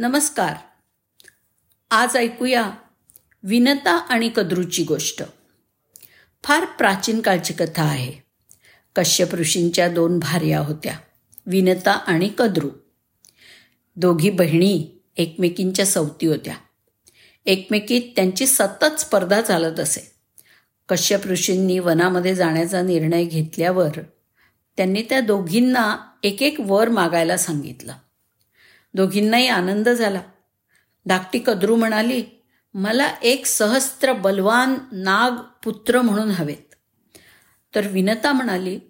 नमस्कार. आज ऐकूया विनता आणि कद्रूची गोष्ट. फार प्राचीन काळची कथा आहे. कश्यप ऋषींच्या दोन भार्या होत्या विनता आणि कद्रू. दोघी बहिणी एकमेकींच्या सवती होत्या. एकमेकीत त्यांची सतत स्पर्धा चालत असे. कश्यप ऋषींनी वनामध्ये जाण्याचा निर्णय घेतल्यावर त्यांनी त्या दोघींना एक एक वर मागायला सांगितलं. दोघींनाही आनंद झाला. धाकटी कद्रू म्हणाली मला एक सहस्त्र बलवान नाग पुत्र म्हणून हवेत. तर विनता म्हणाली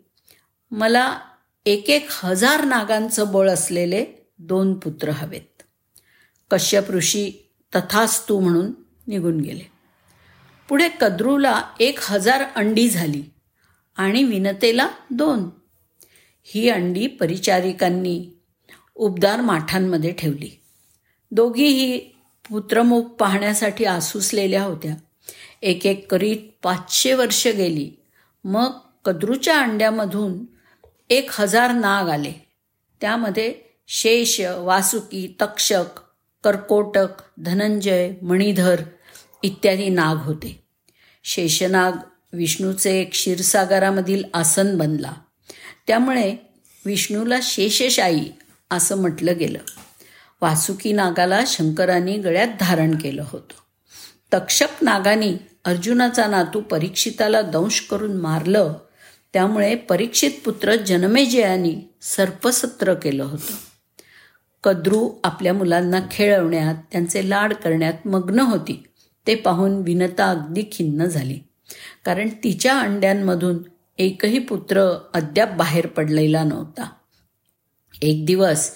मला एक एक हजार नागांचं बळ असलेले दोन पुत्र हवेत. कश्यप ऋषी तथास्तू म्हणून निघून गेले. पुढे कद्रूला एक हजार अंडी झाली आणि विनतेला दोन. ही अंडी परिचारिकांनी उबदार माठांमध्ये ठेवली. दोघीही पुत्रमुख पाहण्यासाठी आसुसलेल्या होत्या. एक एक करीत पाचशे वर्ष गेली. मग कद्रूच्या अंड्यामधून एक हजार नाग आले. त्यामध्ये शेष वासुकी तक्षक कर्कोटक धनंजय मणिधर इत्यादी नाग होते. शेषनाग विष्णूचे एक क्षीरसागरामधील आसन बनला. त्यामुळे विष्णूला शेषशाही असं म्हटलं गेलं. वासुकी नागाला शंकरांनी गळ्यात धारण केलं होतं. तक्षक नागानी अर्जुनाचा नातू परीक्षिताला दंश करून मारलं. त्यामुळे परीक्षित पुत्र जनमेजयानी सर्पसत्र केलं होतं. कद्रू आपल्या मुलांना खेळवण्यात त्यांचे लाड करण्यात मग्न होती. ते पाहून विनता अगदी खिन्न झाली. कारण तिच्या अंड्यांमधून एकही पुत्र अद्याप बाहेर पडलेला नव्हता. एक दिवस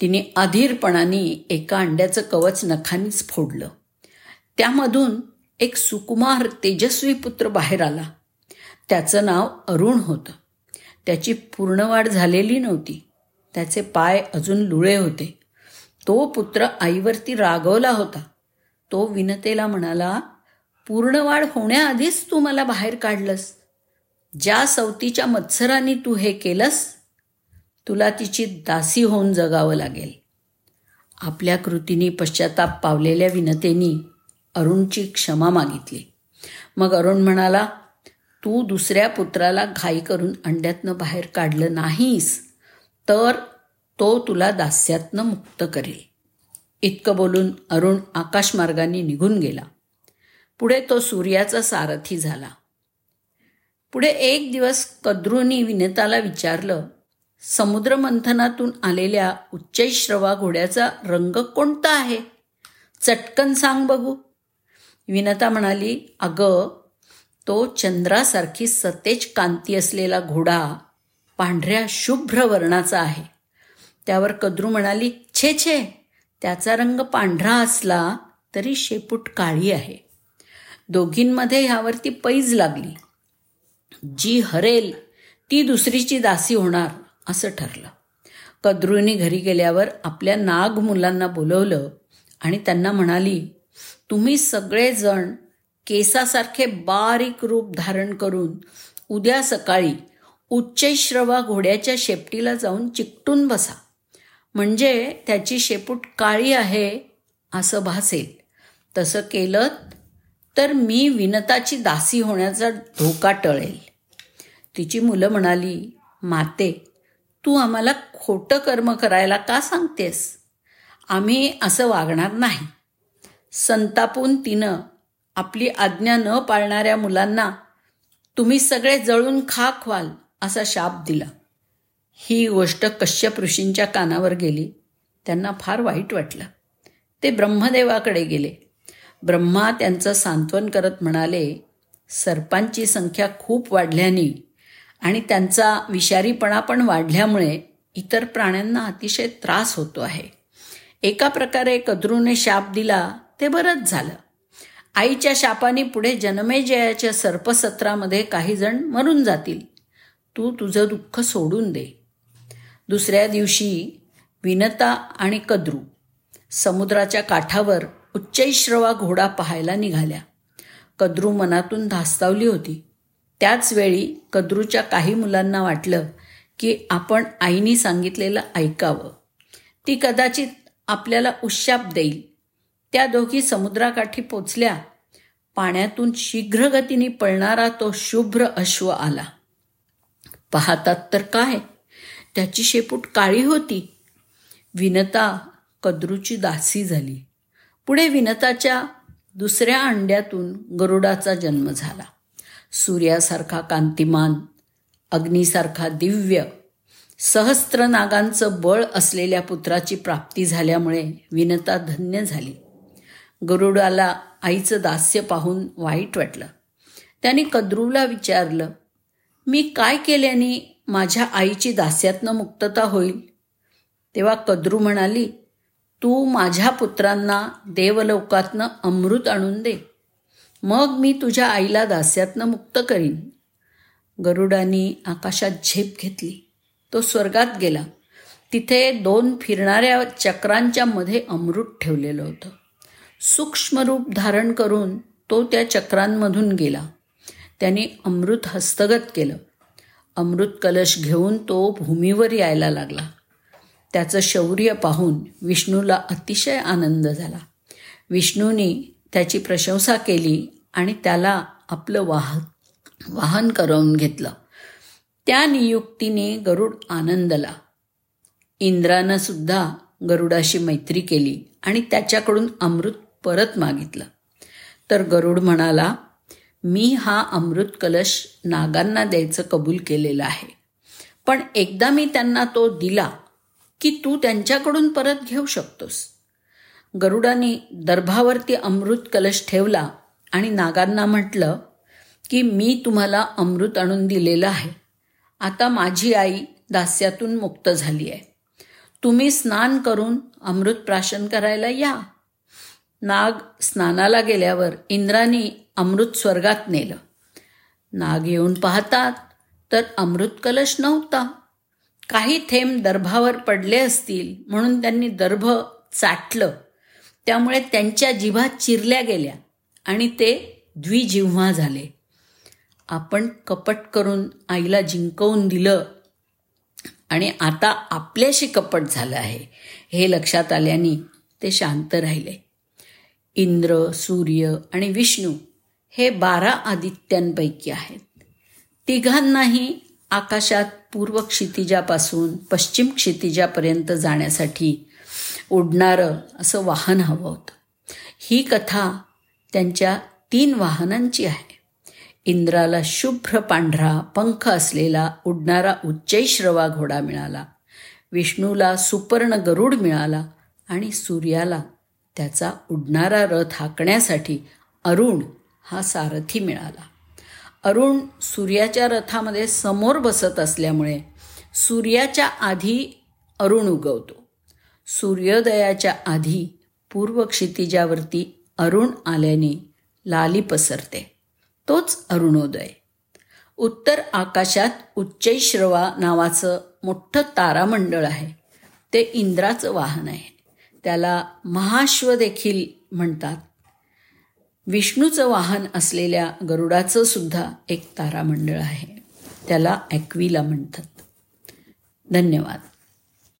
तिने अधीरपणाने एका अंड्याचं कवच नखानीच फोडलं. त्यामधून एक सुकुमार तेजस्वी पुत्र बाहेर आला. त्याचं नाव अरुण होतं. त्याची पूर्णवाढ झालेली नव्हती. त्याचे पाय अजून लुळे होते. तो पुत्र आईवरती रागवला होता. तो विनतेला म्हणाला पूर्णवाढ होण्याआधीच तू मला बाहेर काढलंस. ज्या सवतीच्या मत्सराने तू हे केलंस तुला तिची दासी होऊन जगावं लागेल. आपल्या कृतीने पश्चाताप पावलेल्या विनतेनी अरुणची क्षमा मागितली. मग अरुण म्हणाला तू दुसऱ्या पुत्राला घाई करून अंड्यातनं बाहेर काढलं नाहीस तर तो तुला दास्यातनं मुक्त करेल. इतकं बोलून अरुण आकाशमार्गाने निघून गेला. पुढे तो सूर्याचा सारथी झाला. पुढे एक दिवस कद्रूनी विनताला विचारलं समुद्रमंथनातून आलेल्या उच्चैश्रवा घोड्याचा रंग कोणता आहे? चटकन सांग बघू. विनता म्हणाली अगं तो चंद्रासारखी सतेज कांती असलेला घोडा पांढऱ्या शुभ्र वर्णाचा आहे. त्यावर कद्रू म्हणाली छे छे त्याचा रंग पांढरा असला तरी शेपूट काळी आहे. दोघींमध्ये ह्यावरती पैज लागली. जी हरेल ती दुसरीची दासी होणार. असं ठरलं. कद्रुनी घरी गेल्यावर आपल्या नाग मुलांना बोलवलं आणि त्यांना म्हणाली तुम्ही सगळेजण केसासारखे बारीक रूप धारण करून उद्या सकाळी उच्चैश्रवा घोड्याच्या शेपटीला जाऊन चिकटून बसा. म्हणजे त्याची शेपूट काळी आहे असं भासेल. तसं केलं तर मी विनताची दासी होण्याचा धोका टळेल. तिची मुलं म्हणाली माते तू आम्हाला खोटं कर्म करायला का सांगतेस? आम्ही असं वागणार नाही. संतापून तिनं आपली आज्ञा न पाळणाऱ्या मुलांना तुम्ही सगळे जळून खाक व्हाल असा शाप दिला. ही गोष्ट कश्यप ऋषींच्या कानावर गेली. त्यांना फार वाईट वाटलं. ते ब्रह्मदेवाकडे गेले. ब्रह्मा त्यांचं सांत्वन करत म्हणाले सर्पांची संख्या खूप वाढल्याने आणि त्यांचा विषारीपणा पण वाढल्यामुळे इतर प्राण्यांना अतिशय त्रास होतो आहे. एका प्रकारे कद्रूने शाप दिला ते बरंच झालं. आईच्या शापाने पुढे जनमेजयाच्या सर्पसत्रामध्ये काही जण मरून जातील. तू तुझं दुःख सोडून दे. दुसऱ्या दिवशी विनता आणि कद्रू समुद्राच्या काठावर उच्चैश्रवा घोडा पाहायला निघाल्या. कद्रू मनातून धास्तावली होती. त्याच वेळी कद्रूच्या काही मुलांना वाटलं की आपण आईनी सांगितलेलं ऐकावं. ती कदाचित आपल्याला उशाप देईल. त्या दोघी समुद्राकाठी पोचल्या. पाण्यातून शीघ्रगतीने पळणारा तो शुभ्र अश्व आला. पाहतात तर काय? त्याची शेपूट काळी होती. विनता कद्रूची दासी झाली. पुढे विनताच्या दुसऱ्या अंड्यातून गरुडाचा जन्म झाला. सूर्यासारखा कांतिमान अग्नीसारखा दिव्य सहस्त्र नागांचं बळ असलेल्या पुत्राची प्राप्ती झाल्यामुळे विनता धन्य झाली. गरुडाला आईचं दास्य पाहून वाईट वाटलं. त्याने कद्रूला विचारलं मी काय केल्याने माझ्या आईची दास्यातनं मुक्तता होईल? तेव्हा कद्रू म्हणाली तू माझ्या पुत्रांना देवलोकातनं अमृत आणून दे. मग मी तुझ्या आईला दास्यातनं मुक्त करीन. गरुडानी आकाशात झेप घेतली. तो स्वर्गात गेला. तिथे दोन फिरणाऱ्या चक्रांच्या मध्ये अमृत ठेवलेलं होतं. सूक्ष्म रूप धारण करून तो त्या चक्रांमधून गेला. त्याने अमृत हस्तगत केलं. अमृत कलश घेऊन तो भूमीवर यायला लागला. त्याचं शौर्य पाहून विष्णूला अतिशय आनंद झाला. विष्णूने त्याची प्रशंसा केली आणि त्याला आपलं वाह वाहन करवून घेतलं. त्या नियुक्तीने गरुड आनंदला. इंद्रानं सुद्धा गरुडाशी मैत्री केली आणि त्याच्याकडून अमृत परत मागितलं. तर गरुड म्हणाला मी हा अमृत कलश नागांना द्यायचं कबूल केलेलं आहे. पण एकदा मी त्यांना तो दिला की तू त्यांच्याकडून परत घेऊ शकतोस. गरुडाने दर्भावरती अमृत कलश ठेवला आणि नागांना म्हटलं की मी तुम्हाला अमृत आणून दिलेलं आहे. आता माझी आई दास्यातून मुक्त झाली आहे. तुम्ही स्नान करून अमृत प्राशन करायला या. नाग स्नानाला गेल्यावर इंद्राने अमृत स्वर्गात नेलं. नाग येऊन पाहतात तर अमृत कलश नव्हता. काही थेंब दर्भावर पडले असतील म्हणून त्यांनी दर्भ चाटलं. त्यामुळे त्यांच्या जिभा चिरल्या गेल्या आणि ते द्विजिव्हा झाले. आपण कपट करून आईला जिंकवून दिलं आणि आता आपल्याशी कपट झालं आहे हे लक्षात आल्याने ते शांत राहिले. इंद्र सूर्य आणि विष्णू हे बारा आदित्यांपैकी आहेत. तिघांनाही आकाशात पूर्व क्षितिजापासून पश्चिम क्षितिजापर्यंत जाण्यासाठी उडणारं असं वाहन हवं होतं. ही कथा त्यांच्या तीन वाहनांची आहे. इंद्राला शुभ्र पांढरा पंख असलेला उडणारा उच्चैश्रवा घोडा मिळाला. विष्णूला सुपर्ण गरुड मिळाला आणि सूर्याला त्याचा उडणारा रथ हाकण्यासाठी अरुण हा सारथी मिळाला. अरुण सूर्याच्या रथामध्ये समोर बसत असल्यामुळे सूर्याच्या आधी अरुण उगवतो. सूर्योदयाच्या आधी पूर्व क्षितिजावरती अरुण आल्याने लाली पसरते. तोच अरुणोदय. उत्तर आकाशात उच्चैश्रवा नावाचं मोठं तारामंडळ आहे. ते इंद्राचं वाहन आहे. त्याला महाश्व देखील म्हणतात. विष्णूचं वाहन असलेल्या गरुडाचं सुद्धा एक तारामंडळ आहे. त्याला ॲक्विला म्हणतात. धन्यवाद.